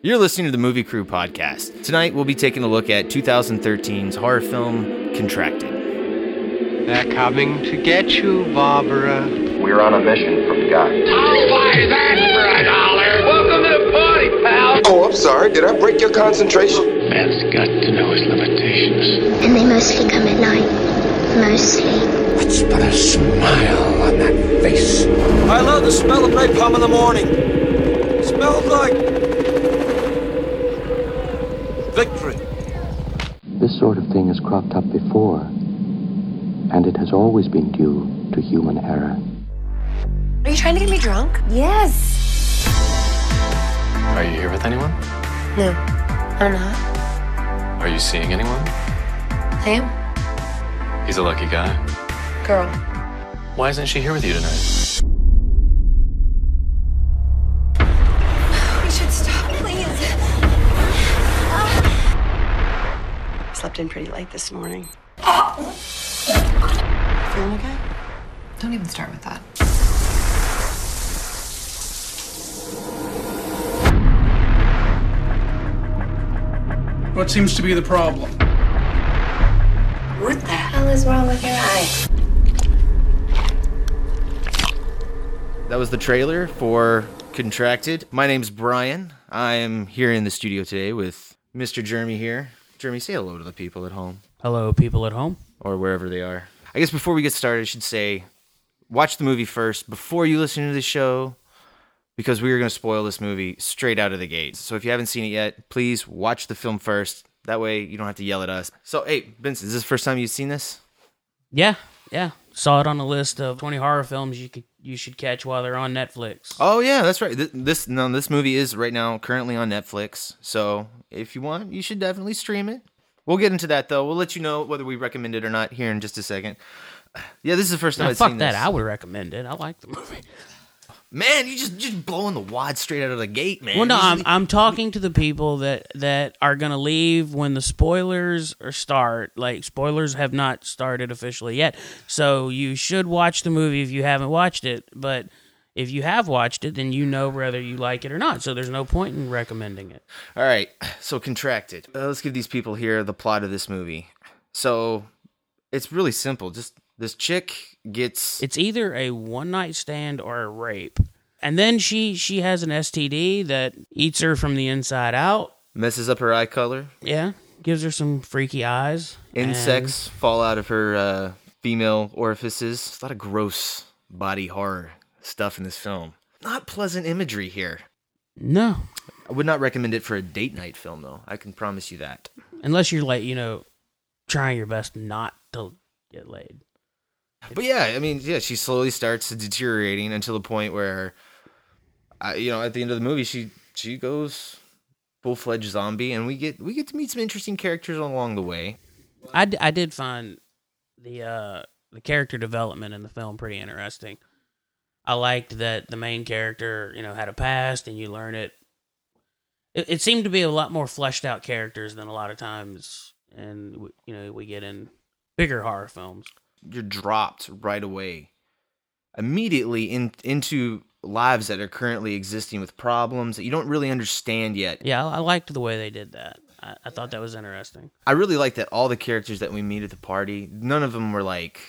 You're listening to the Movie Crew podcast. Tonight we'll be taking a look at 2013's horror film Contracted. They're coming to get you, Barbara. We're on a mission from God. I'll buy that for a dollar. Welcome to the party, pal. Oh, I'm sorry. Did I break your concentration? Man's got to know his limitations. And they mostly come at night. Mostly. Let's put a smile on that face. I love the smell of napalm in the morning. smells like victory. This sort of thing has cropped up before, and it has always been due to human error. Are you trying to get me drunk? Yes. Are you here with anyone? No, I'm not. Are you seeing anyone? I am. He's a lucky guy. Girl. Why isn't she here with you tonight? Slept in pretty late this morning. Feeling okay? Don't even start with that. What seems to be the problem? What the hell is wrong with your eye? That was the trailer for Contracted. My name's Brian. I am here in the studio today with Mr. Jeremy here. Jeremy, say hello to the people at home Hello, people at home. or wherever they are. I guess before we get started, I should say watch the movie first before you listen to the show because we are going to spoil this movie straight out of the gate. So if you haven't seen it yet, please watch the film first. That way you don't have to yell at us. So, hey, Vince, is this the first time you've seen this? Yeah, yeah. Saw it on the list of 20 horror films you could you should catch while they're on Netflix. Oh yeah, that's right. Th- This no, this movie is right now currently on Netflix. So if you want, you should definitely stream it. We'll get into that though. We'll let you know whether we recommend it or not here in just a second. Yeah, this is the first time Now, I've fuck seen that. this. I would recommend it. I like the movie. Man, you just just blowing the wad straight out of the gate, man. well, no, I'm I'm talking to the people that that are gonna leave when the spoilers are start. Like spoilers have not started officially yet, so you should watch the movie if you haven't watched it. But if you have watched it, then you know whether you like it or not. So there's no point in recommending it. All right, so contracted. Uh, let's give these people here the plot of this movie. So it's really simple. Just this chick gets It's either a one night stand or a rape. And then she she has an STD that eats her from the inside out. messes up her eye color. Yeah, gives her some freaky eyes. Insects fall out of her uh, female orifices. A lot of gross body horror stuff in this film. Not pleasant imagery here. no, I would not recommend it for a date night film, though. I can promise you that. unless you're like you know trying your best not to get laid. But yeah, I mean, yeah, she slowly starts deteriorating until the point where, uh, you know, at the end of the movie, she she goes full fledged zombie, and we get we get to meet some interesting characters along the way. I, d- I did find the uh the character development in the film pretty interesting. I liked that the main character, you know, had a past and you learn it. It, it seemed to be a lot more fleshed out characters than a lot of times, and you know, we get in bigger horror films. You're dropped right away, immediately in into lives that are currently existing with problems that you don't really understand yet. Yeah, I, liked the way they did that. I, I thought that was interesting. I really like that all the characters that we meet at the party, none of them were like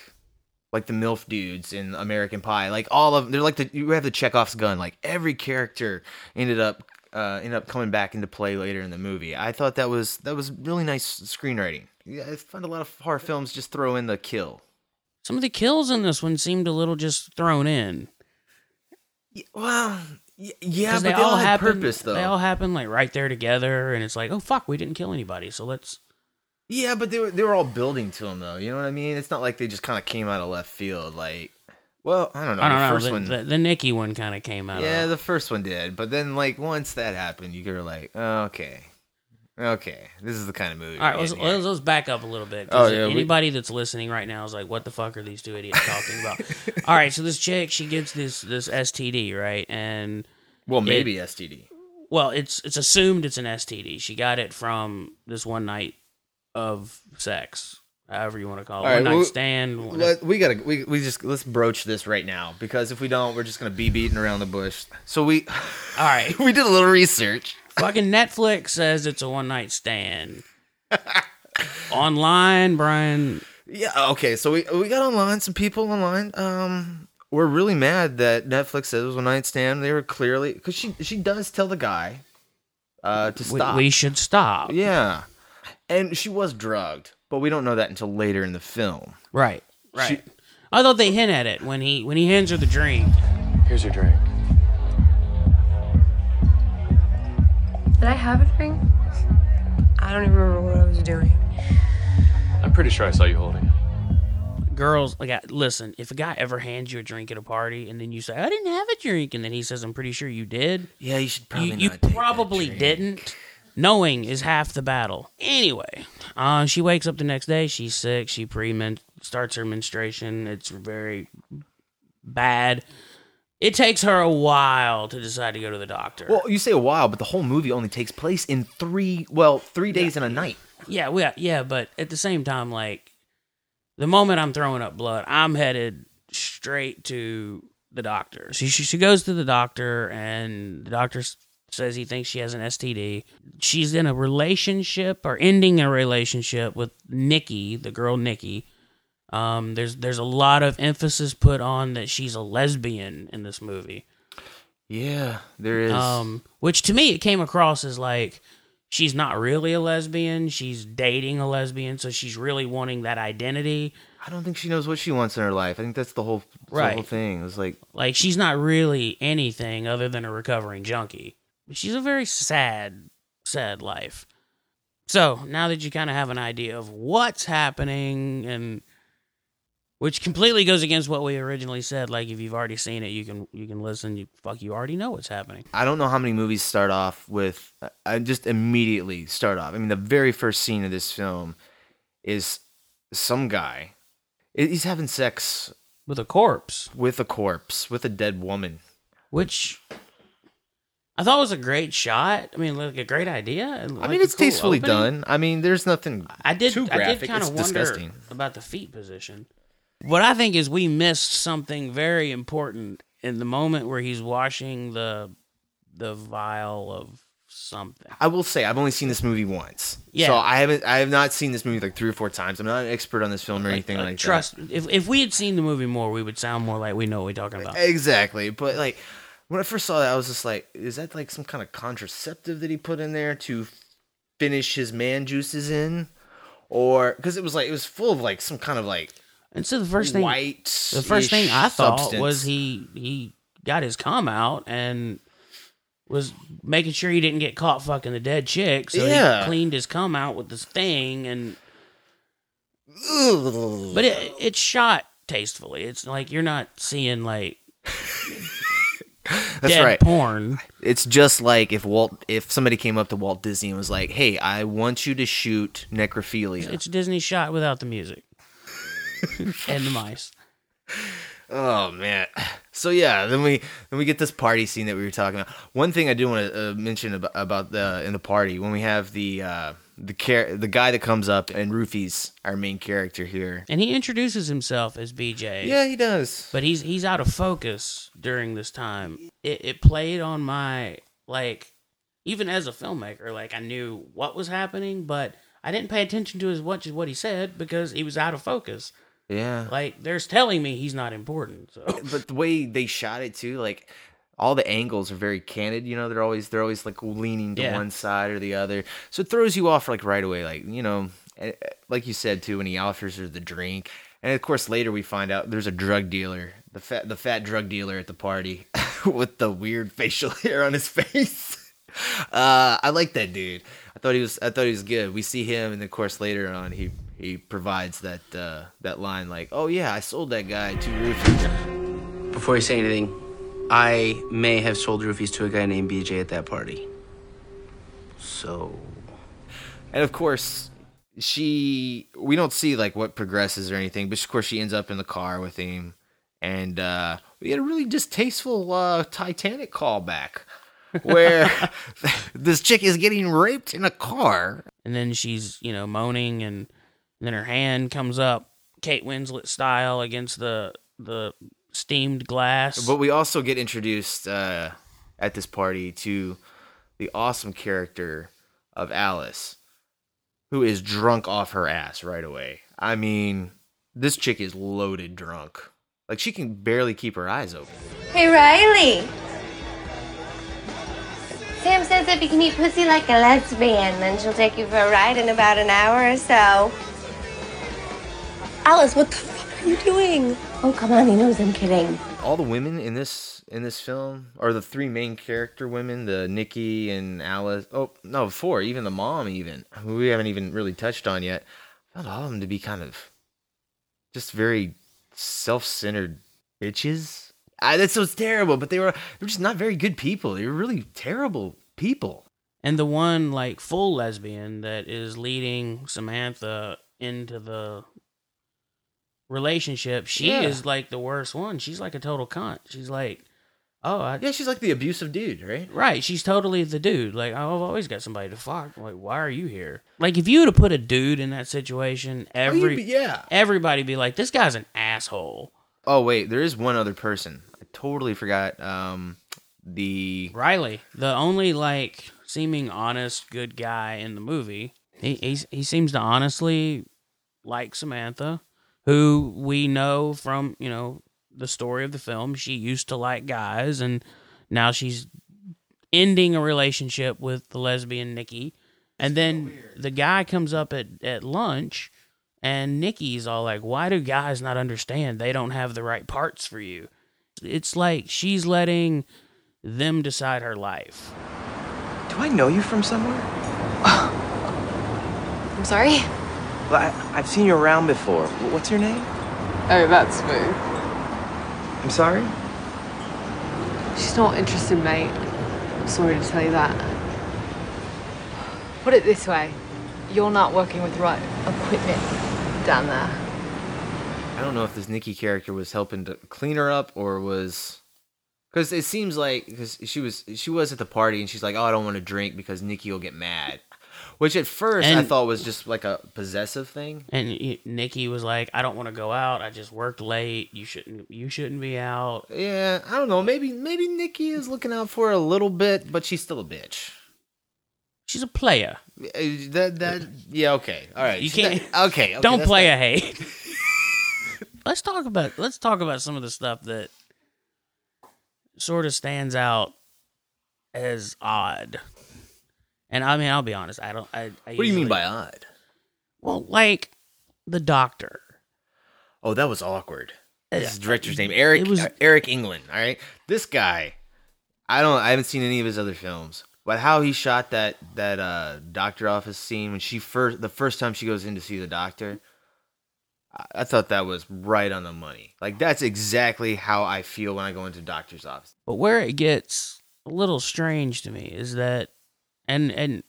like the MILF dudes in American Pie. Like all of they're like the you have the Chekhov's gun. Like every character ended up uh ended up coming back into play later in the movie. I thought that was that was really nice screenwriting. Yeah, I find a lot of horror films just throw in the kill. Some of the kills in this one seemed a little just thrown in. Well, yeah, but they, all had happen- purpose though. They all happen like right there together, and it's like, oh fuck, we didn't kill anybody, so let's. yeah, but they were they were all building to them though. You know what I mean? It's not like they just kind of came out of left field. Like, well, I don't know. I don't the know. First The, one, the, the Nikki one kind of came out. Yeah, of, the first one did, but then like once that happened, you were like, oh, okay, okay, this is the kind of movie. all right, let's, let's, let's back up a little bit. Oh, yeah, we- anybody that's listening right now is like, what the fuck are these two idiots talking about? all right, so this chick, she gets this this STD, right, and well, it- maybe STD. well, it's it's assumed it's an STD. She got it from this one night of sex, however you want to call it, All right, one night well, stand. Let, we gotta we, we just let's broach this right now because if we don't, we're just gonna be beating around the bush. So we, all right, we did a little research. Fucking Netflix says it's a one night stand. Online, Brian. Yeah. Okay. So we we got online some people online. Um, were really mad that Netflix says it was a one night stand. They were clearly because she she does tell the guy uh to stop. we should stop. yeah, and she was drugged, but we don't know that until later in the film. Right. Right. I thought they hint at it when he when he hands her the drink. Here's your drink. Did I have a drink? I don't even remember what I was doing. I'm pretty sure I saw you holding it. Girls, like, I- listen, if a guy ever hands you a drink at a party and then you say, I didn't have a drink, and then he says, I'm pretty sure you did, Yeah, you should probably you, you not take that probably drink. didn't. Knowing is half the battle. Anyway, uh, she wakes up the next day. She's sick. She pre starts her menstruation. It's very bad. It takes her a while to decide to go to the doctor. Well, you say a while, but the whole movie only takes place in three, well, three days and a night. Yeah, well, yeah, but at the same time, like the moment I'm throwing up blood, I'm headed straight to the doctor. She she, she goes to the doctor, and the doctor says he thinks she has an STD. She's in a relationship or ending a relationship with Nikki, the girl Nikki. Um, there's there's a lot of emphasis put on that she's a lesbian in this movie. Yeah, there is. Um, which to me it came across as like she's not really a lesbian. She's dating a lesbian, so she's really wanting that identity. I don't think she knows what she wants in her life. I think that's the whole, the Right. whole thing. It's like, Like she's not really anything other than a recovering junkie. She's a very sad, sad life. So now that you kind of have an idea of what's happening and which completely goes against what we originally said. Like if you've already seen it, you can you can listen. You fuck, you already know what's happening. I don't know how many movies start off with. I just immediately start off. I mean, the very first scene of this film is some guy. He's having sex With a corpse, with a corpse, with a dead woman. which I thought was a great shot. I mean, like a great idea. and, I mean, it's cool tastefully opening. done. I mean, there's nothing. I did. too I did kind of wonder disgusting. about the feet position. What I think is we missed something very important in the moment where he's washing the the vial of something. I will say I've only seen this movie once. Yeah. So I haven't. I have not seen this movie like three or four times. I'm not an expert on this film or anything Uh, like, trust. If if we had seen the movie more, we would sound more like we know what we're talking about. Exactly. But like when I first saw that, I was just like, is that like some kind of contraceptive that he put in there to finish his man juices in, or because it was like it was full of like some kind of like And so the first thing, white. the first thing I thought was he he got his cum out and was making sure he didn't get caught fucking the dead chick. So Yeah. he cleaned his cum out with this thing and. But it it's shot tastefully. It's like you're not seeing like That's dead right. porn. It's just like if Walt, if somebody came up to Walt Disney and was like, "Hey, I want you to shoot necrophilia." It's Disney shot without the music and the mice. Oh man. So yeah, then we then we get this party scene that we were talking about. One thing I do want to uh, mention about, about the in the party when we have the uh, the char- the guy that comes up and roofies our main character here. And he introduces himself as BJ. Yeah, he does. But he's he's out of focus during this time. It it played on my like even as a filmmaker, like I knew what was happening, but I didn't pay attention to as much as what he said because he was out of focus. Yeah. Like there's telling me he's not important. So But the way they shot it too, like all the angles are very candid. You know, they're always they're always like leaning to Yeah. one side or the other, so it throws you off like right away. Like you know, eh, eh, like you said too, when he offers her the drink, and of course later we find out there's a drug dealer, the fat the fat drug dealer at the party with the weird facial hair on his face. Uh, I like that dude. I thought he was I thought he was good. We see him, and of course later on he he provides that uh, that line like, "Oh yeah, I sold that guy two roofies." Before you say anything, I may have sold roofies to a guy named BJ at that party. So. And of course, she we don't see like what progresses or anything, but of course she ends up in the car with him, and uh, we get a really distasteful uh, Titanic callback where this chick is getting raped in a car. and then she's you know moaning and, and then her hand comes up Kate Winslet style against the the steamed glass. But we also get introduced uh, at this party to the awesome character of Alice, who is drunk off her ass right away. I mean, this chick is loaded drunk. Like she can barely keep her eyes open. Hey, Riley. Sam says if you can eat pussy like a lesbian, then she'll take you for a ride in about an hour or so. Alice, what the fuck are you doing? Oh, come on, he knows I'm kidding. All the women in this in this film are the three main character women, the Nikki and Alice. Oh no, four. Even the mom, even who we haven't even really touched on yet. I found all of them to be kind of just very self-centered bitches. I, that sounds terrible, but they were they were just not very good people. They were really terrible people. And the one like full lesbian that is leading Samantha into the relationship, she Yeah. is like the worst one. She's like a total cunt. She's like, oh, I, Yeah, she's like the abusive dude, right? right. She's totally the dude. Like, I've always got somebody to fuck. Like, why are you here? Like, if you would have put a dude in that situation, Oh, every be- yeah. everybody be like, this guy's an asshole. Oh wait, there is one other person. I totally forgot. Um, the Riley, the only like seeming honest good guy in the movie. He he's, he seems to honestly like Samantha, who we know from you know the story of the film. She used to like guys, and now she's ending a relationship with the lesbian Nikki. And then the guy comes up at, at lunch, and Nikki's all like, Why do guys not understand they don't have the right parts for you? It's like she's letting them decide her life. Do I know you from somewhere? I'm sorry? Well, I, I've seen you around before. What's your name? Oh, that's me. I'm sorry? She's not interested, mate. Sorry to tell you that. Put it this way you're not working with the right equipment down there. I don't know if this Nikki character was helping to clean her up or was because it seems like because she was she was at the party and she's like, oh, I don't want to drink because Nikki will get mad. Which at first I thought was just like a possessive thing. And Nikki was like, "I don't want to go out. I just worked late. You shouldn't. You shouldn't be out." Yeah, I don't know. Maybe maybe Nikki is looking out for her a little bit, but she's still a bitch. She's a player. Uh, That that yeah okay all right You can't. that- okay, okay don't play not- a hate. let's talk about. Let's talk about some of the stuff that sort of stands out as odd. And I mean, I'll be honest. I don't. I, I What do you mean by odd? Well, like the doctor. Oh, that was awkward. Uh, This director's name Eric it was- uh, Eric England. All right, this guy. I don't. I haven't seen any of his other films, but how he shot that that uh, doctor office scene when she first the first time she goes in to see the doctor. I, I thought that was right on the money. Like that's exactly how I feel when I go into doctor's office. But where it gets a little strange to me is that, and and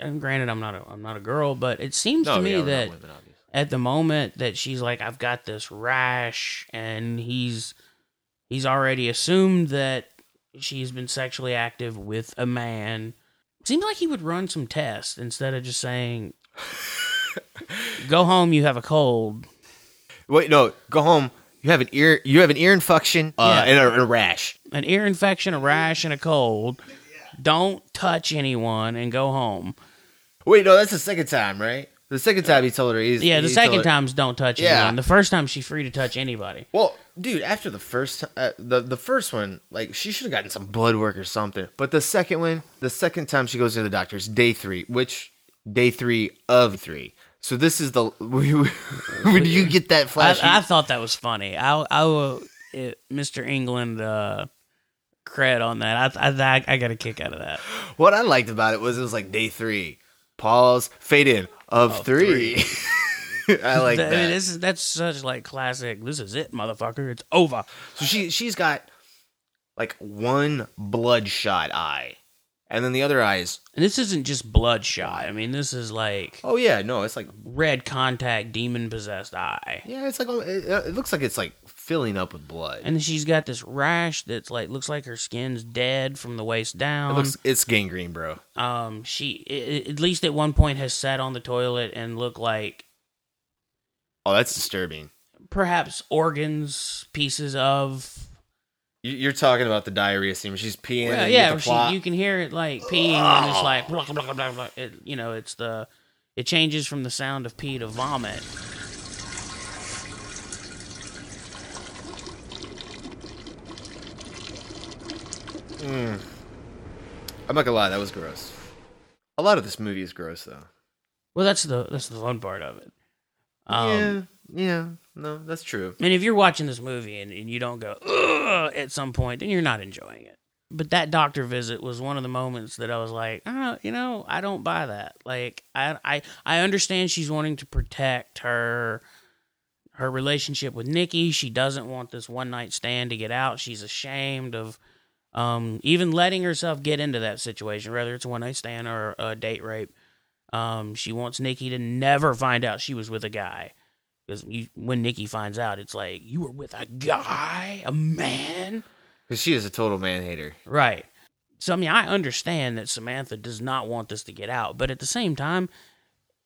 and granted, I'm not a I'm not a girl, but it seems No, to me yeah, that women, at the moment that she's like, I've got this rash, and he's he's already assumed that she's been sexually active with a man. Seems like he would run some tests instead of just saying, "Go home, you have a cold." Wait, no, go home. You have an ear. You have an ear infection uh, Yeah. and a, and a rash. An ear infection, a rash, and a cold. Don't touch anyone and go home. Wait, no, that's the second time, right? The second time he told her. He's, Yeah, the he second time's don't touch Yeah. anyone. The first time she's free to touch anybody. Well, dude, after the first, uh, the the first one, like she should have gotten some blood work or something. But the second one, the second time she goes to the doctor's day three, which day three of three. So this is the when you get that I, flash. I thought that was funny. I, I will, it, Mr. England, uh, cred on that. I, I, I got a kick out of that. what I liked about it was it was like day three, pause, fade in of, three. I like I that. mean, this is that's such like classic. This is it, motherfucker. It's over. So she she's got like one bloodshot eye, and then the other eyes. And this isn't just bloodshot. I mean, this is like oh yeah no it's like red contact, demon possessed eye. yeah it's like it looks like it's like filling up with blood. And then she's got this rash that's like looks like her skin's dead from the waist down. It looks it's gangrene, bro. um, she i- i- at least at one point has sat on the toilet and looked like Oh, that's disturbing. perhaps organs, pieces of You- You're talking about the diarrhea scene where she's peeing. Well, you yeah, she, you can hear it like peeing and it's like blah, blah, blah, blah, blah. It, you know, it's the it changes from the sound of pee to vomit. Mm. I'm not gonna lie, that was gross. A lot of this movie is gross, though. Well, that's the that's the fun part of it. Um, yeah, yeah, no, that's true. And if you're watching this movie and, and you don't go Ugh, at some point, then you're not enjoying it. But that doctor visit was one of the moments that I was like, oh, you know, I don't buy that. Like, I, I, I understand she's wanting to protect her, her relationship with Nikki. She doesn't want this one night stand to get out. She's ashamed of, um, even letting herself get into that situation, whether it's a one night stand or a date rape. Um, she wants Nikki to never find out she was with a guy. Because when Nikki finds out, it's like, you were with a guy, a man? Because she is a total man hater. Right. So, I mean, I understand that Samantha does not want this to get out. But at the same time,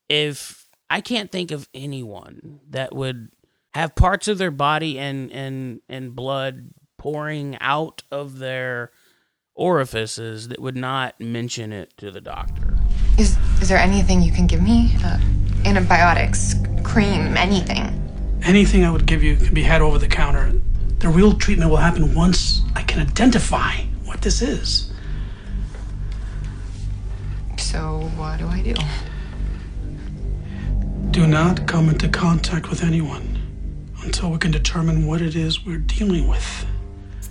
if I can't think of anyone that would have parts of their body and, and, and blood pouring out of their orifices that would not mention it to the doctor. Is is there anything you can give me? Uh, antibiotics, cream, anything? Anything I would give you can be had over the counter. The real treatment will happen once I can identify what this is. So what do I do? Do not come into contact with anyone until we can determine what it is we're dealing with.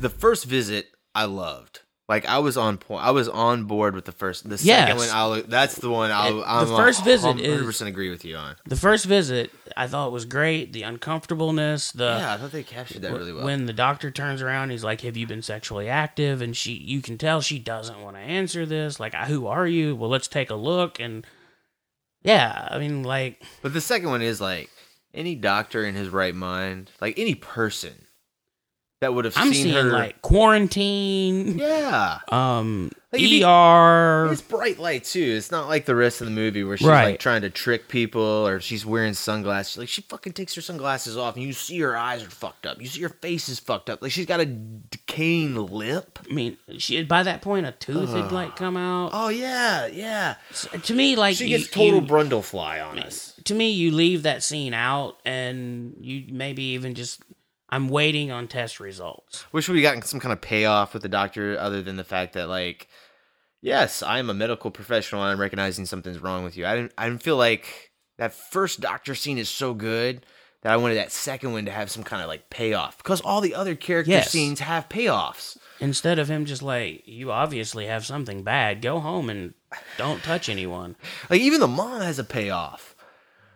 The first visit, I loved. Like I was on point. I was on board with the first. The Yes. second one, I'll, that's the one. I'll, I'm the first visit 100 is- percent agree with you on. The first visit, I thought was great. The uncomfortableness, the Yeah, I thought they captured that really well. When the doctor turns around, he's like, "Have you been sexually active?" And she, you can tell she doesn't want to answer this. Like, "Who are you?" Well, let's take a look. And yeah, I mean, like, But the second one is like any doctor in his right mind, like any person that would have I'm seen seeing her. like quarantine. yeah, Um, Like, you- ER. it's bright light too. It's not like the rest of the movie where she's Right. like trying to trick people or she's wearing sunglasses. Like she fucking takes her sunglasses off and you see her eyes are fucked up. You see her face is fucked up. Like she's got a decaying lip. I mean, she by that point a tooth had like come out. Oh yeah, yeah. To me, like She you- gets total you- Brundlefly on us. to me, you leave that scene out, and you maybe even just. I'm waiting on test results. Wish we gotten some kind of payoff with the doctor other than the fact that like, yes, I am a medical professional and I'm recognizing something's wrong with you. I didn't I didn't feel like that first doctor scene is so good that I wanted that second one to have some kind of like payoff because all the other character Yes. scenes have payoffs. Instead of him just like, you obviously have something bad. Go home and don't touch anyone. Like even the mom has a payoff.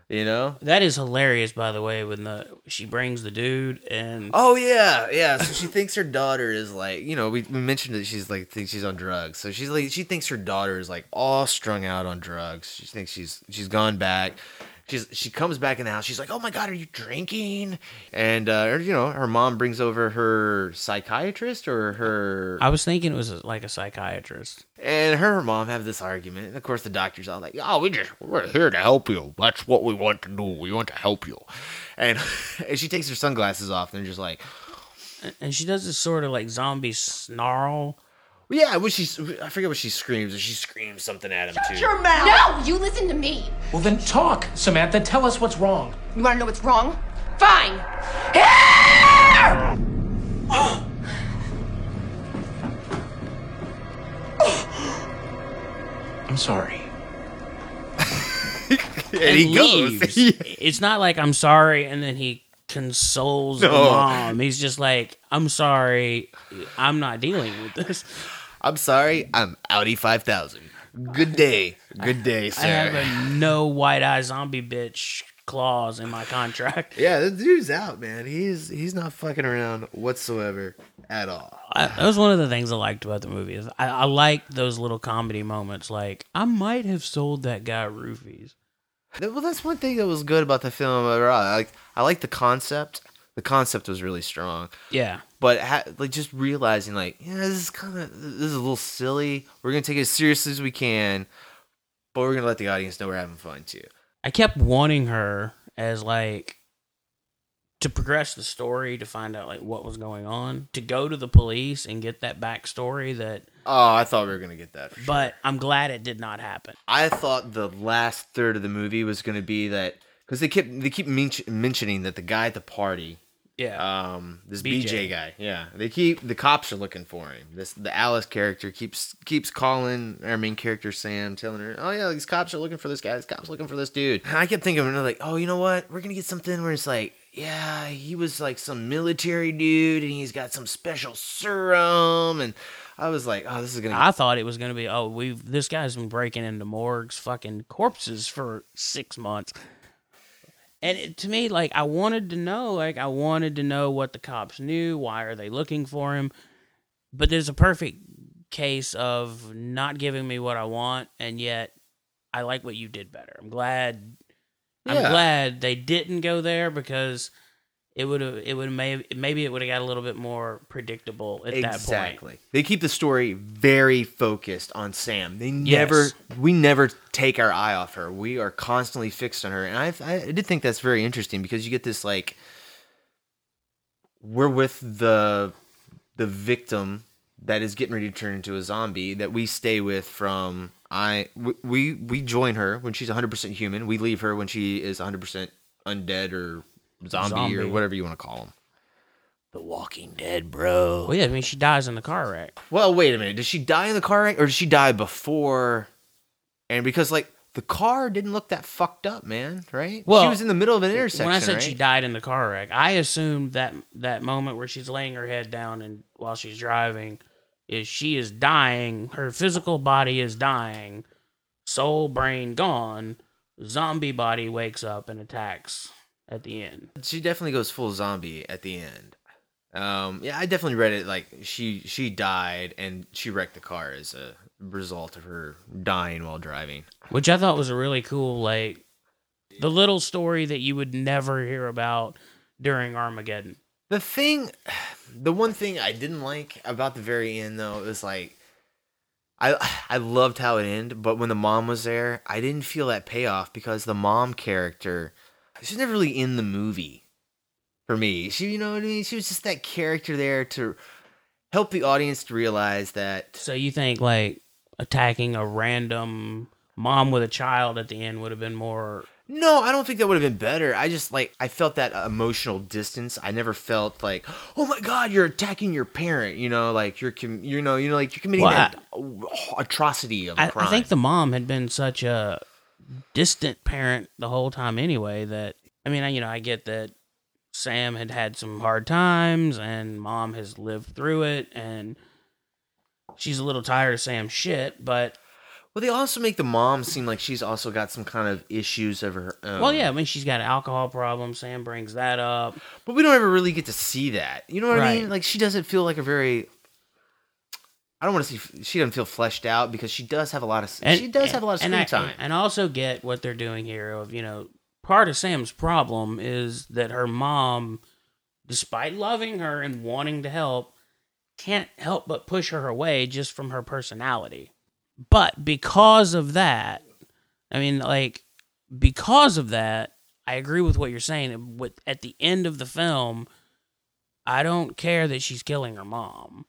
You know? That is hilarious, by the way. When the she brings the dude and Oh yeah, yeah. So she thinks her daughter is like, you know, we, we mentioned that she's like thinks she's on drugs. So she's like, she thinks her daughter is like all strung out on drugs. She thinks she's she's gone back. She's she comes back in the house. She's like, oh my god, are you drinking? And uh, or, you know, her mom brings over her psychiatrist or her I was thinking it was like a psychiatrist. and her mom have this argument. And of course, the doctor's all like, "Oh, we just we're here to help you. That's what we want to do. We want to help you." And, and she takes her sunglasses off, and they're just like, And she does this sort of like zombie snarl. "Yeah." What she I forget what she screams. She screams something at him too. Shut your mouth! No, you listen to me. Well, then talk, Samantha. Tell us what's wrong. You want to know what's wrong? Fine. Here! I'm sorry. and he goes. it's not like I'm sorry, and then he consoles the No. mom. He's just like, I'm sorry, I'm not dealing with this. I'm sorry. I'm Audi five thousand. Good day. Good day, sir. I have a no white eye zombie bitch clause in my contract. yeah, the dude's out, man. He's he's not fucking around whatsoever at all. I, that was one of the things I liked about the movie. Is I, I like those little comedy moments. Like I might have sold that guy roofies. Well, that's one thing that was good about the film overall. I like I like the concept. The concept was really strong. Yeah. But ha- like just realizing like, yeah, this is kind of this is a little silly. We're gonna take it as seriously as we can, but we're gonna let the audience know we're having fun too. I kept wanting her as like to progress the story to find out like what was going on, to go to the police and get that backstory that. Oh, I thought we were gonna get that. For sure. But I'm glad it did not happen. I thought the last third of the movie was gonna be that because they keep they keep men- mentioning that the guy at the party, Yeah. um, this BJ. BJ. guy, yeah, they keep the cops are looking for him. This the Alice character keeps keeps calling our main character Sam, telling her, "Oh yeah, these cops are looking for this guy. These cops looking for this dude." And I kept thinking, you know, like, oh, you know what? We're gonna get something where it's like. Yeah, he was like some military dude, and he's got some special serum, and I was like, "Oh, this is gonna." I thought it was going to be, oh, we've this guy's been breaking into morgues, fucking corpses for six months. And it, to me, like, I wanted to know, like, I wanted to know what the cops knew. Why are they looking for him? But there's a perfect case of not giving me what I want, and yet I like what you did better. I'm glad. I'm glad they didn't go there because it would have. It would maybe maybe it would have got a little bit more predictable at that point. exactly. They keep the story very focused on Sam. They never, Yes. we never take our eye off her. We are constantly fixed on her, and I, I did think that's very interesting because you get this like, we're with the, the victim that is getting ready to turn into a zombie that we stay with from I we, we join her when she's 100% human. We leave her when she is 100% undead or zombie, or whatever you want to call them. The Walking Dead, bro. Well, yeah, I mean, she dies in the car wreck. Well, wait a minute. Did she die in the car wreck or did she die before? And because like the car didn't look that fucked up, man, right? Well, she was in the middle of an intersection. When I said right? she died in the car wreck, I assumed that that moment where she's laying her head down and while she's driving is she is dying. Her physical body is dying, soul, brain gone. Zombie body wakes up and attacks at the end. she definitely goes full zombie at the end. Um, yeah, I definitely read it like she she died and she wrecked the car as a result of her dying while driving. which I thought was a really cool, like the little story that you would never hear about during Armageddon. The thing, the one thing I didn't like about the very end though is like, I I loved how it ended, but when the mom was there, I didn't feel that payoff because the mom character, she's never really in the movie. For me, she you know what I mean. She was just that character there to help the audience to realize that. So you think like attacking a random mom with a child at the end would have been more No, I don't think that would have been better. I just like I felt that emotional distance. I never felt like, oh my god, you're attacking your parent. You know, like you're com- you know you know like you're committing Well, that atrocity of a I, crime. I think the mom had been such a distant parent the whole time anyway that I mean, I, you know, I get that Sam had had some hard times and mom has lived through it and she's a little tired of Sam's shit, but well, they also make the mom seem like she's also got some kind of issues of her own. well, yeah, I mean, she's got an alcohol problem. Sam brings that up. but we don't ever really get to see that. You know what I mean? Like she doesn't feel like a very. I don't want to see. She doesn't feel fleshed out because she does have a lot of. she does have a lot of and screen I, time. And I also get what they're doing here of, you know, part of Sam's problem is that her mom, despite loving her and wanting to help, can't help but push her away just from her personality. But because of that, I mean, like, because of that, I agree with what you're saying. With at the end of the film, I don't care that she's killing her mom.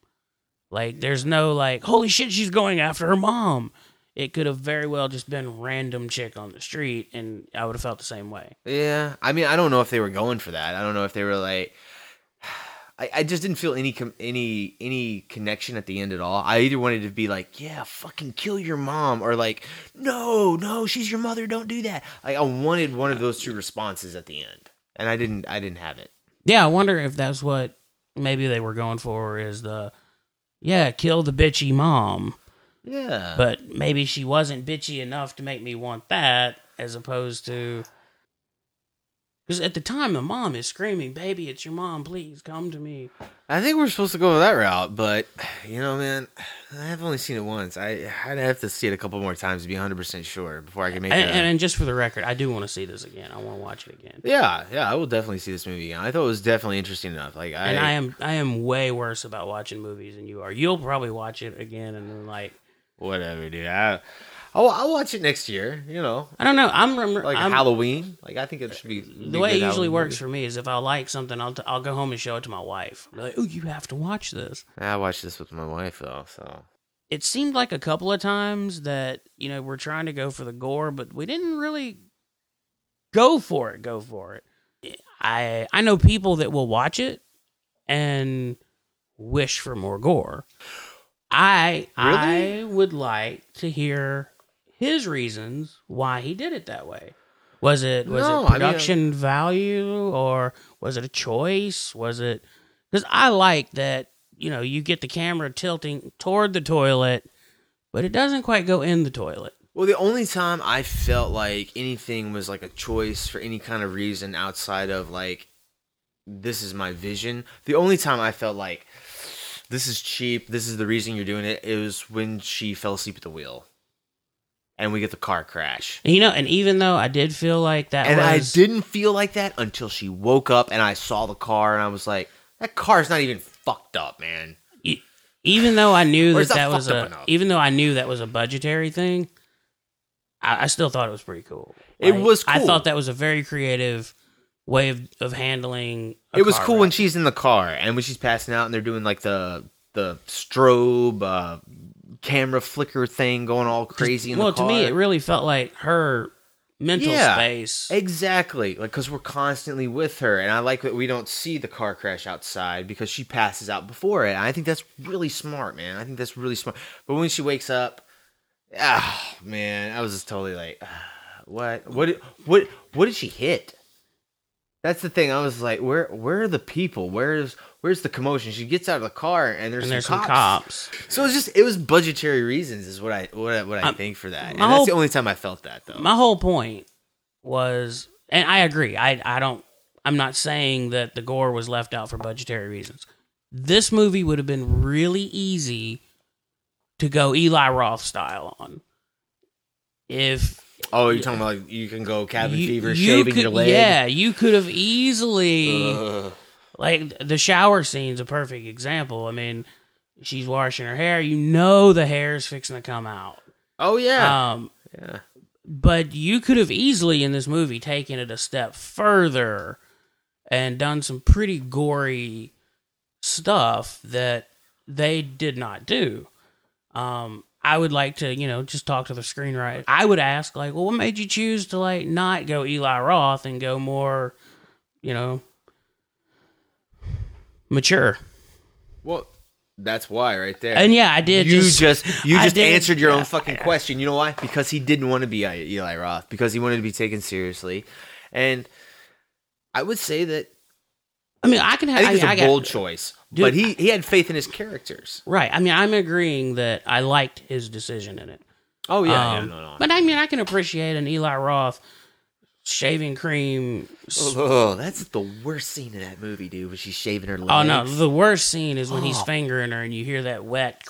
Like, there's no like, holy shit, she's going after her mom. It could have very well just been random chick on the street, and I would have felt the same way. Yeah, I mean, I don't know if they were going for that. I don't know if they were like. I, I just didn't feel any com- any any connection at the end at all. I either wanted to be like, yeah, fucking kill your mom, or like, no, no, she's your mother, don't do that. Like, I wanted one of those two responses at the end, and I didn't. I didn't have it. Yeah, I wonder if that's what maybe they were going for is the yeah, kill the bitchy mom. Yeah, But maybe she wasn't bitchy enough to make me want that, as opposed to because at the time the mom is screaming, "Baby, it's your mom! Please come to me." I think we're supposed to go that route, but you know, man, I've only seen it once. I I'd have to see it a couple more times to be 100 percent sure before I can make And, a- and, and just for the record, I do want to see this again. I want to watch it again. Yeah, yeah, I will definitely see this movie again. I thought it was definitely interesting enough. Like, I, and I am I am way worse about watching movies than you are. You'll probably watch it again and then like whatever, dude. I, Oh, I'll watch it next year. You know, I don't know. I'm, I'm like I'm, Halloween. Like I think it should be the way it usually works for me is if I like something, I'll, t- I'll go home and show it to my wife. Be like, oh, you have to watch this. I watched this with my wife though, so It seemed like a couple of times that you know we're trying to go for the gore, but we didn't really go for it. Go for it. I I know people that will watch it and wish for more gore. I Really? I would like to hear his reasons why he did it that way. Was it was No, I it mean, production value or was it a choice? Was it because I like that you know you get the camera tilting toward the toilet, but it doesn't quite go in the toilet. Well, the only time I felt like anything was like a choice for any kind of reason outside of like this is my vision. The only time I felt like this is cheap, this is the reason you're doing it, it was when she fell asleep at the wheel. And we get the car crash. And, you know, and even though I did feel like that, And I didn't feel like that until she woke up and I saw the car and I was like, that car's not even fucked up, man. even though I knew that that was a, enough. even though I knew that was a budgetary thing, I, I still thought it was pretty cool. It was I thought that was a very creative way of, of handling. a it was cool when she's in the car and when she's passing out and they're doing like the the strobe uh, camera flicker thing going all crazy in well, the car. to me, it really felt like her mental Yeah, space. Exactly. Like cuz we're constantly with her and I like that we don't see the car crash outside because she passes out before it. I think that's really smart, man. I think that's really smart. But when she wakes up, ah, man, I was just totally like ah, what what what what did she hit? That's the thing. I was like, where where are the people? Where's where's the commotion? She gets out of the car and there's, And there's some, some cops. So it's just it was budgetary reasons is what I what I, what I think for that. And that's whole- the only time I felt that though. My whole point was, and I agree. I I don't. I'm not saying that the gore was left out for budgetary reasons. This movie would have been really easy to go Eli Roth style on. If Oh, you're talking about like you can go cabin you- fever, you shaving could- your leg. Yeah, you could have easily Ugh. like the shower scene's a perfect example. I mean, she's washing her hair. You know the hair's fixing to come out. Oh yeah. Um, yeah. but you could have easily in this movie taken it a step further and done some pretty gory stuff that they did not do. Um, I would like to, you know, just talk to the screenwriter. I would ask, like, well, what made you choose to like not go Eli Roth and go more, you know, mature? Well, that's why right there. And yeah, I did You just- just, you I just did- answered your own fucking question. You know why? Because he didn't want to be Eli Roth. Because he wanted to be taken seriously, and I would say that I mean, I can have. I think it's a a bold choice. Dude, but he he had faith in his characters. Right. I mean, I'm agreeing that I liked his decision in it. Oh yeah, yeah, Um, no, no. But I mean, I can appreciate an Eli Roth shaving cream. s- Oh, that's the worst scene in that movie, dude. When she's shaving her legs. Oh no, the worst scene is when he's Oh. fingering her and you hear that wet.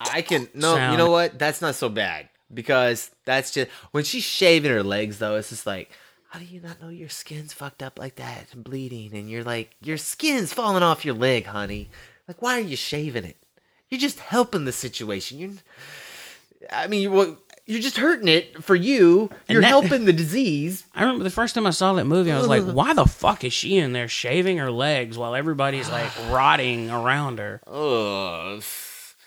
I can no. sound. You know what? That's not so bad because that's just when she's shaving her legs. Though it's just like, how do you not know your skin's fucked up like that and bleeding, and you're like, your skin's falling off your leg, honey. Like, why are you shaving it? You're just helping the situation. You're, I mean, you- well, you're just hurting it for you. You're that- helping the disease. I remember the first time I saw that movie, I was like, why the fuck is she in there shaving her legs while everybody's like rotting around her? Ugh.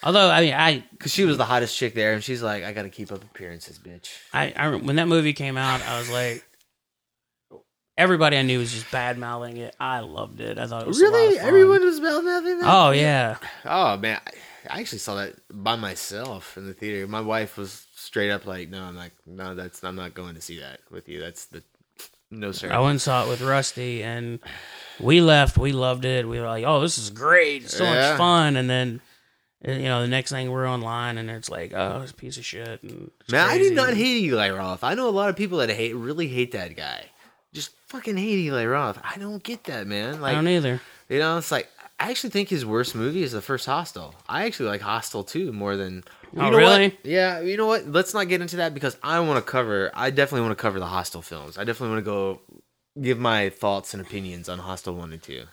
Although I mean, I Because she was the hottest chick there, and she's like, I gotta keep up appearances, bitch. I, I when that movie came out, I was like, everybody I knew was just bad mouthing it. I loved it. I thought it was a lot Really? of fun. Everyone was mouthing nothing. Oh yeah. Oh man, I- I actually saw that by myself in the theater. My wife was straight up like, "No, I'm like, no, that's I'm not going to see that with you. That's the no sir." I went and saw it with Rusty, and we left. We loved it. We were like, "Oh, this is great! It's so Yeah. much fun!" And then, uh, you know, the next thing we're online, and it's like, "Oh, it's a piece of shit." And it's Man, I crazy. do not hate Eli Roth. I know a lot of people that hate, really hate that guy. Just fucking hate Eli Roth. I don't get that, man. Like, I don't either. You know, it's like I actually think his worst movie is the first Hostel. I actually like Hostel two more than. Oh, you know what? really? Yeah. You know what? Let's not get into that because I want to cover. I definitely want to cover the Hostel films. I definitely want to go give my thoughts and opinions on Hostel one and two.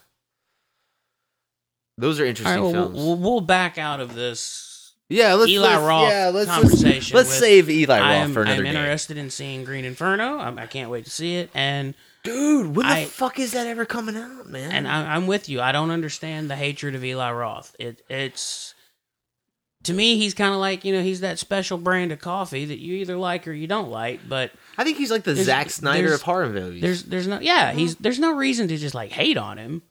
Those are interesting right, well, films. we'll we'll back out of this Yeah, let's Eli let's, Roth yeah, let's, conversation. Let's, let's save Eli Roth I'm, for another I'm interested in seeing Green Inferno. I'm, I can't wait to see it. And Dude, when I- the fuck is that ever coming out, man? and I, I'm with you. I don't understand the hatred of Eli Roth. It it's to me, he's kind of like you know he's that special brand of coffee that you either like or you don't like. But I think he's like the Zack Snyder of horror movies. there's there's no yeah he's there's no reason to just like hate on him.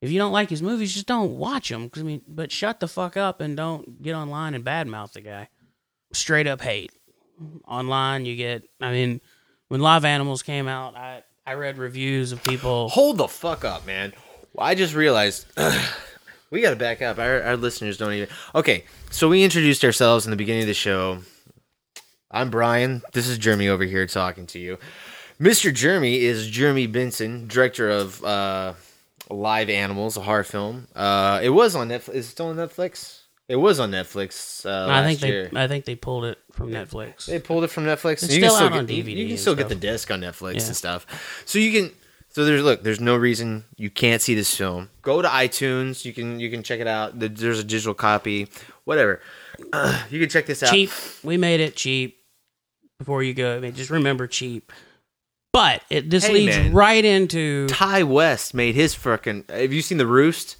If you don't like his movies, just don't watch them. I mean, but shut the fuck up and don't get online and badmouth the guy. Straight up hate online. You get. I mean, when Live Animals came out, I I read reviews of people. Hold the fuck up, man. I just realized we got to back up. Our, our listeners don't even. Okay, so we introduced ourselves in the beginning of the show. I'm Brian. This is Jeremy over here talking to you. Mr. Jeremy is Jeremy Benson, director of uh, Live Animals, a horror film. Uh, it was on Netflix. Is it still on Netflix? It was on Netflix. Uh, I think they year. I think they pulled it from Netflix. They pulled it from Netflix. It's You can still out get, on DVD You, can still get the disc on Netflix Yeah. and stuff. So you can. So there's look. There's no reason you can't see this film. Go to iTunes. You can you can check it out. There's a digital copy. Whatever. Uh, you can check this out. cheap. We made it cheap. Before you go, I mean, just remember cheap. But it this Hey, leads man. right into Ti West made his frickin' Have you seen the Roost?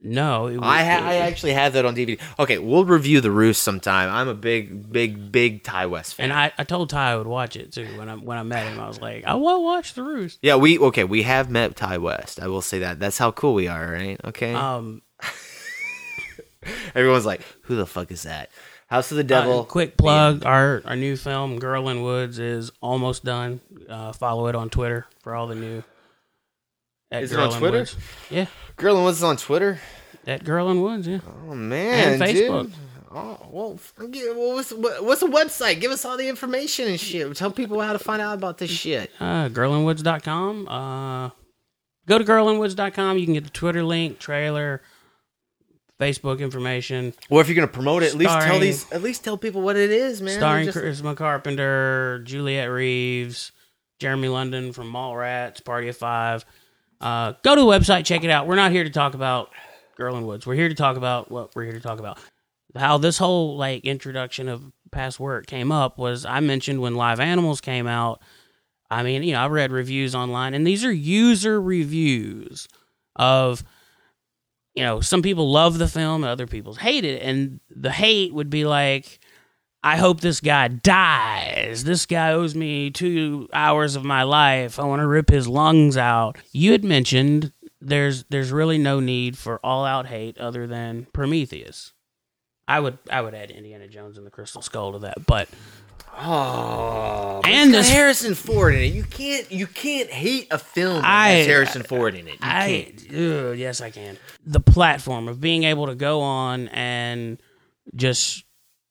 no. It, I ha- I actually have that on DVD. Okay, we'll review the Roost sometime. I'm a big big big Ti West fan. and I, I told Ti I would watch it too when I when I met him. I was like, I want to watch the Roost. yeah, we okay. We have met Ti West. I will say that. That's how cool we are, right? Okay. Um, Everyone's like, "Who the fuck is that?" House of the Devil. uh, quick plug: our our new film, Girl in Woods, is almost done. Uh, follow it on Twitter for all the new. at Is it Girl on in Twitter? Woods. Yeah, Girl and Woods is on Twitter. that Girl in Woods. Yeah. Oh man, And Facebook. dude. Oh well, what's what's the website? Give us all the information and shit. Tell people how to find out about this shit. uh, girlinwoods.com. Uh, go to girlinwoods.com. You can get the Twitter link, trailer, Facebook information. Or if you're gonna promote it, at least tell Starring- these. At least tell people what it is, man. starring Just- Charisma Carpenter, Juliet Reeves, Jeremy London from Mallrats, Party of Five. Uh, go to the website, check it out. We're not here to talk about Girl in Woods. We're here to talk about what we're here to talk about. How this whole like introduction of past work came up was I mentioned when Live Animals came out. I mean, you know, I read reviews online, and these are user reviews of you know, some people love the film and other people hate it. And the hate would be like, I hope this guy dies. This guy owes me two hours of my life. I want to rip his lungs out. You had mentioned there's there's really no need for all out hate other than Prometheus. I would I would add Indiana Jones and the Crystal Skull to that, but Oh, And this- Harrison Ford in it. You can't you can't hate a film that I- has Harrison Ford in it. You I can't. ugh, yes I can. The platform of being able to go on and just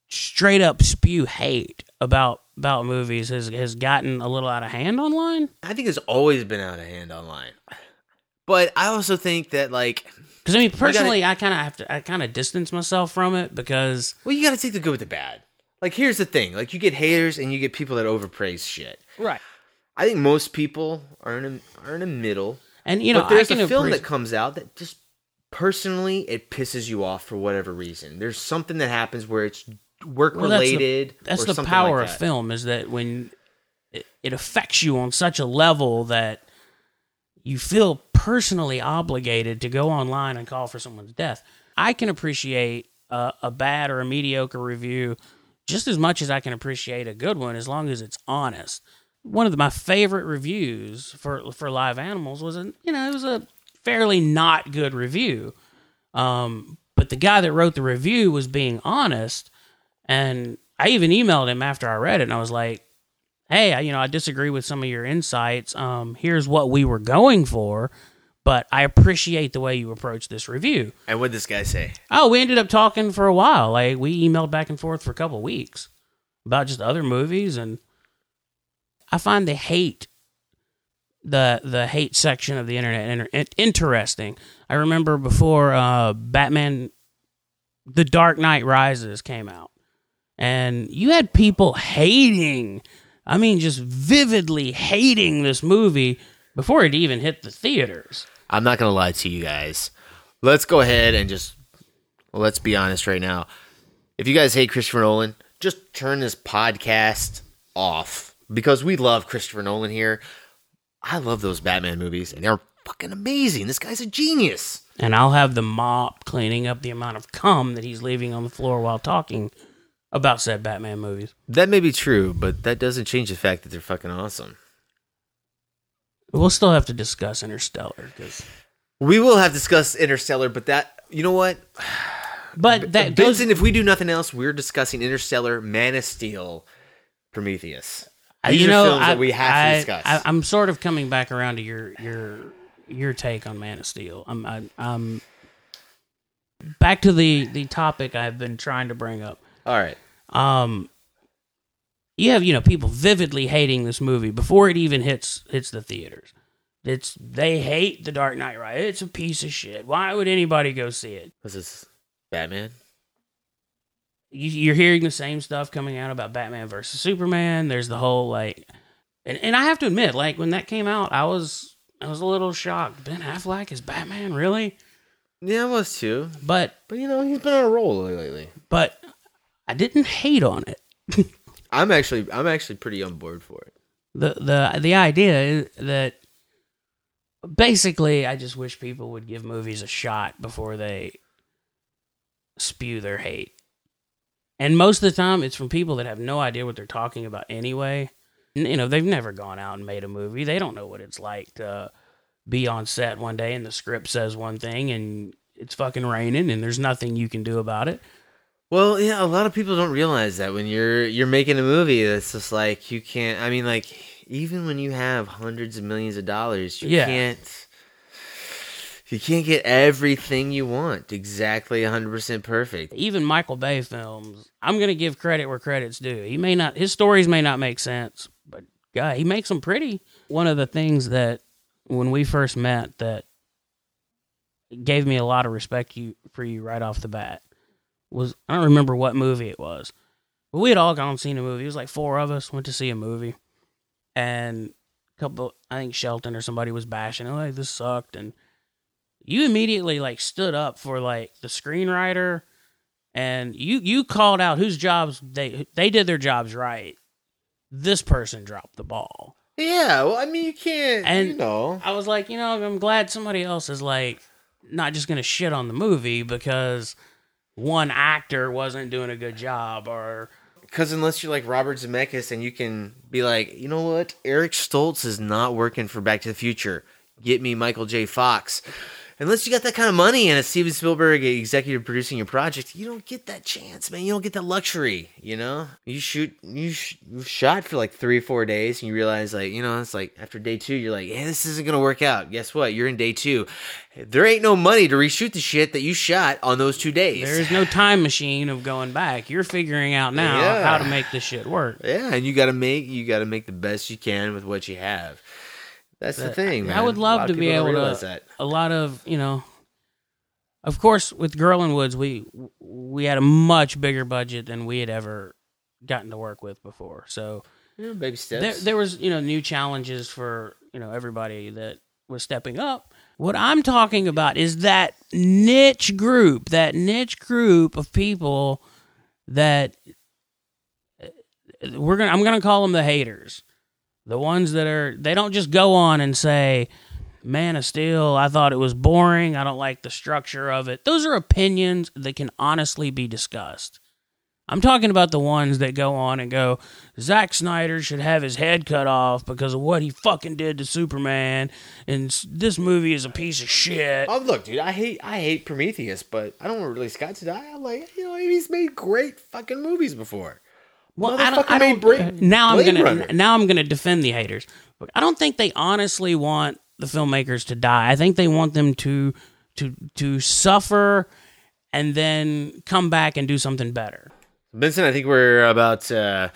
straight up spew hate about about movies has has gotten a little out of hand online. I think it's always been out of hand online. But I also think that like Because I mean, gotta- personally, I kind of have to I kind of distance myself from it because well, you got to take the good with the bad. Like here's the thing: like you get haters and you get people that overpraise shit. right. I think most people are in a, are in the middle. And you know, but there's I can a film appreci- that comes out that just personally it pisses you off for whatever reason. There's something that happens where it's work Well, that's the- related. That's or the, something power like of film is that when it, it affects you on such a level that you feel personally obligated to go online and call for someone's death. I can appreciate a, a bad or a mediocre review just as much as I can appreciate a good one, as long as it's honest. One of the, my favorite reviews for for live animals was a you know it was a fairly not good review, um, but the guy that wrote the review was being honest, and I even emailed him after I read it, and I was like, "Hey, I- you know, I disagree with some of your insights. Um, here's what we were going for." But I appreciate the way you approach this review. And what did this guy say? Oh, we ended up talking for a while. Like we emailed back and forth for a couple weeks about just other movies, and I find the hate, the the hate section of the internet inter- interesting. I remember before uh, Batman, The Dark Knight Rises came out, and you had people hating. I mean, just vividly hating this movie before it even hit the theaters. I'm not gonna lie to you guys. Let's go ahead and just Well, let's be honest right now. If you guys hate Christopher Nolan, just turn this podcast off because we love Christopher Nolan here. I love those Batman movies, and they're fucking amazing. This guy's a genius. And I'll have the mop cleaning up the amount of cum that he's leaving on the floor while talking about said Batman movies. That may be true, but that doesn't change the fact that they're fucking awesome. We'll still have to discuss Interstellar because We will have discussed Interstellar, but that you know what? But that goes- Benson, if we do nothing else, we're discussing Interstellar, Man of Steel, Prometheus. These you are know, films I, that we have I, to discuss. I, I'm sort of coming back around to your your your take on Man of Steel. I'm I, I'm back to the the topic I've been trying to bring up. All right. Um, you have you know people vividly hating this movie before it even hits hits the theaters. It's they hate the Dark Knight, right? It's a piece of shit. Why would anybody go see it? Was this Batman? you, you're hearing the same stuff coming out about Batman versus Superman. There's the whole like, and, and I have to admit, like when that came out, I was I was a little shocked. Ben Affleck is Batman, really? Yeah, I was too. But but you know he's been on a roll lately. But I didn't hate on it. I'm actually I'm actually pretty on board for it. the the The idea is that basically, I just wish people would give movies a shot before they spew their hate. And most of the time, it's from people that have no idea what they're talking about anyway. You know, they've never gone out and made a movie. They don't know what it's like to be on set one day and the script says one thing and it's fucking raining and there's nothing you can do about it. Well, yeah, a lot of people don't realize that when you're you're making a movie, it's just like you can't. I mean, like even when you have hundreds of millions of dollars, you Yeah. can't. You can't get everything you want exactly 100% perfect. Even Michael Bay films, I'm going to give credit where credit's due. He may not, his stories may not make sense, but God, he makes them pretty. One of the things that when we first met that gave me a lot of respect you for you right off the bat was I don't remember what movie it was, but we had all gone and seen a movie. It was like four of us went to see a movie, and a couple, I think Shelton or somebody was bashing, oh, like this sucked, and you immediately like stood up for like the screenwriter and you you called out whose jobs they they did their jobs right this person dropped the ball Yeah, well, I mean, you can't. and you know, i was like you know i'm glad somebody else is like not just gonna shit on the movie because one actor wasn't doing a good job or because unless you're like Robert Zemeckis and you can be like, you know what, Eric Stoltz is not working for Back to the Future. Get me Michael J. Fox. Unless you got that kind of money and a Steven Spielberg executive producing your project, you don't get that chance, man. You don't get that luxury. You know, you shoot, you, sh- you shot for like three four days, and you realize, like, you know, it's like after day two, you're like, yeah, this isn't gonna work out. Guess what? You're in day two. There ain't no money to reshoot the shit that you shot on those two days. there's no time machine of going back you're figuring out now Yeah. how to make this shit work Yeah, and you gotta make you gotta make the best you can with what you have. That's the thing, man. I would love to be able to. that. A lot of you know, of course, with Girl in Woods, we we had a much bigger budget than we had ever gotten to work with before. So Yeah, baby steps. there, there was you know new challenges for you know everybody that was stepping up. What I'm talking about is that niche group, that niche group of people that uh, we're gonna I'm gonna call them the haters. The ones that are they don't just go on and say, Man of Steel, I thought it was boring, I don't like the structure of it. Those are opinions that can honestly be discussed. I'm talking about the ones that go on and go, Zack Snyder should have his head cut off because of what he fucking did to Superman, and this movie is a piece of shit. Oh look, dude, I hate I hate Prometheus, but I don't want Ridley Scott to die. I'm like, you know, he's made great fucking movies before. Well, I don't. I don't Bra- now I'm gonna Runner. now I'm gonna defend the haters. I don't think they honestly want the filmmakers to die. I think they want them to to to suffer and then come back and do something better. Benson, I think we're about uh,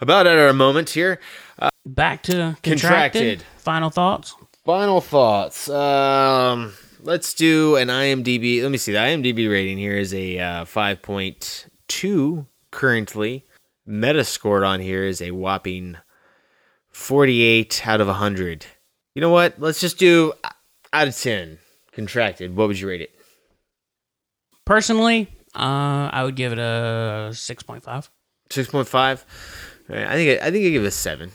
about at our moment here. Uh, Back to contracted. Contracted. Final thoughts. Final thoughts. Um, let's do an IMDb. Let me see. The IMDb rating here is a uh, 5.2 currently. Metascored on here is a whopping 48 out of 100. You know what? Let's just do out of 10. Contracted. What would you rate it? Personally, Uh, I would give it a six point five. Six point five. I think I, I think I give it a seven.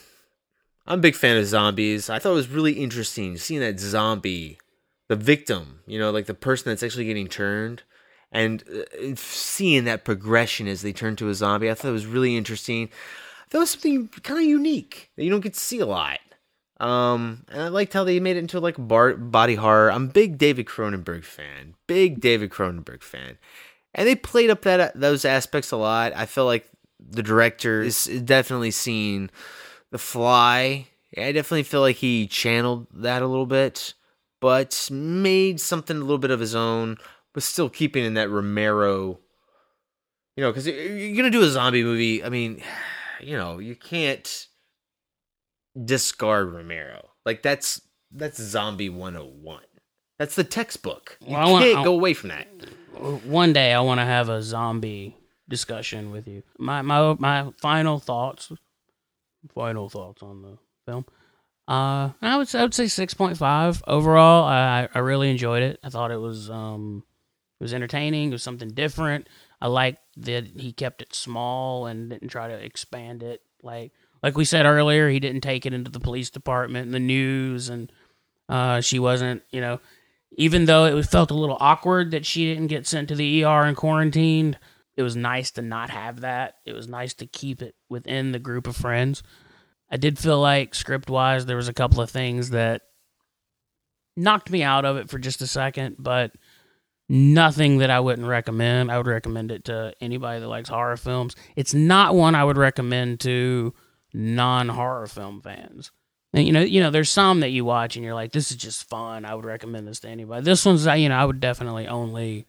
I'm a big fan of zombies. I thought it was really interesting seeing that zombie, the victim, you know, like the person that's actually getting turned, and uh, seeing that progression as they turn to a zombie. I thought it was really interesting. That was something kind of unique that you don't get to see a lot. Um, and I liked how they made it into like bar- body horror. I'm a big David Cronenberg fan, big David Cronenberg fan, and they played up that those aspects a lot. I feel like the director is definitely seen the Fly. I definitely feel like he channeled that a little bit, but made something a little bit of his own, but still keeping in that Romero. You know, because you're gonna do a zombie movie. I mean, you know, you can't discard Romero. Like that's that's zombie 101. That's the textbook. You Well, wanna- can't I- go away from that. One day I want to have a zombie discussion with you. My my my final thoughts. Final thoughts on the film. Uh, I would say, I would say six point five overall. I I really enjoyed it. I thought it was um it was entertaining. It was something different. I liked that he kept it small and didn't try to expand it. Like like we said earlier, he didn't take it into the police department and the news, and uh, she wasn't you know even though it felt a little awkward that she didn't get sent to the ER and quarantined, it was nice to not have that. It was nice to keep it within the group of friends. I did feel like script wise, there was a couple of things that knocked me out of it for just a second, but nothing that I wouldn't recommend. I would recommend it to anybody that likes horror films. It's not one I would recommend to non horror film fans. And you know, you know, there's some that you watch and you're like, this is just fun. I would recommend this to anybody. This one's, you know, I would definitely only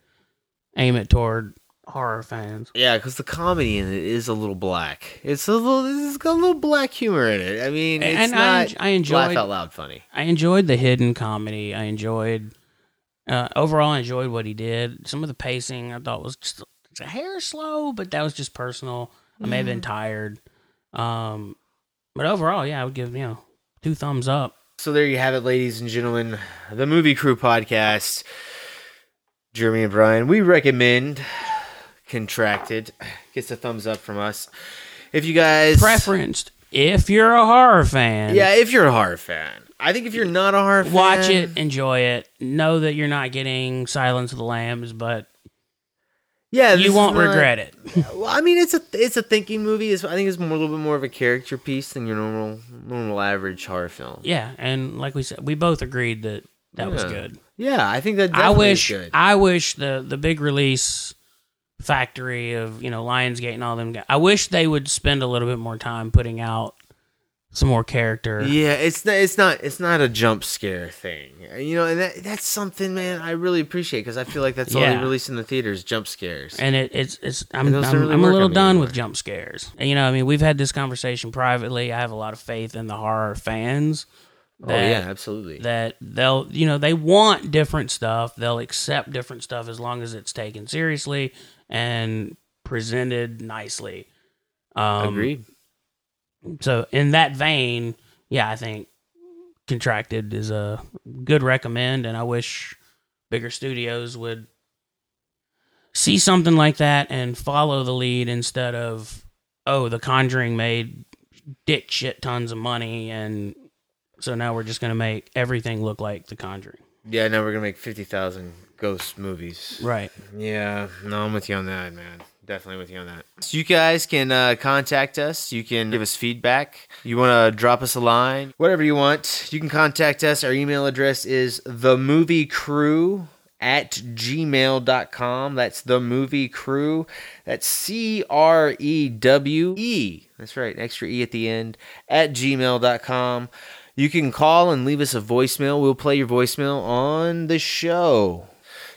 aim it toward horror fans. Yeah, because the comedy in it is a little black. It's a little. It's got a little black humor in it. I mean, it's and I, not en- I enjoyed laugh out loud funny. I enjoyed the hidden comedy. I enjoyed uh, overall. I enjoyed what he did. Some of the pacing I thought was just a hair slow, but that was just personal. I may have been Mhm. tired, um, but overall, yeah, I would give you know two thumbs up. So there you have it, ladies and gentlemen, the Movie Crew podcast. Jeremy and Brian, we recommend Contracted. Gets a thumbs up from us. If you guys Preferenced if you're a horror fan. yeah, if you're a horror fan, I think if you're not a horror fan, watch it, enjoy it. Know that you're not getting Silence of the Lambs, but Yeah, you won't not- regret it. Well, I mean, it's a it's a thinking movie. It's, I think it's more, a little bit more of a character piece than your normal normal average horror film. Yeah, and like we said, we both agreed that that was good. Yeah, I think that I wish. I wish the the big release factory of you know Lionsgate and all them guys. I wish they would spend a little bit more time putting out some more character. Yeah, it's not, it's not it's not a jump scare thing, you know, and that, that's something, man. I really appreciate because I feel like that's all they release in the theaters, jump scares. And it, it's it's I'm I'm, really I'm a little done anymore. with jump scares. And, you know, I mean, we've had this conversation privately. I have a lot of faith in the horror fans. Oh, yeah, absolutely. That they'll you know they want different stuff. They'll accept different stuff as long as it's taken seriously and presented nicely. Um, Agreed. So in that vein, yeah, I think Contracted is a good recommend, and I wish bigger studios would see something like that and follow the lead instead of oh, The Conjuring made dick shit tons of money, and so now we're just gonna make everything look like The Conjuring. Yeah, now we're gonna make fifty thousand ghost movies. Right. Yeah, no, I'm with you on that, man. Definitely with you on that. So you guys can uh, contact us. You can give us feedback. You want to drop us a line, whatever you want. You can contact us. Our email address is the movie crew at gmail.com. That's the movie crew. That's C R E W E. That's right, extra E at the end at gmail.com. You can call and leave us a voicemail. We'll play your voicemail on the show.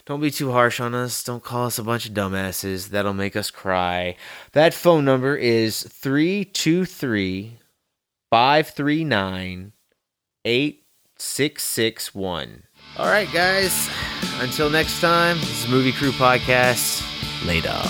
Don't be too harsh on us. Don't call us a bunch of dumbasses. That'll make us cry. That phone number is 323 539 8661. All right, guys. Until next time, this is Movie Crew Podcast. Later.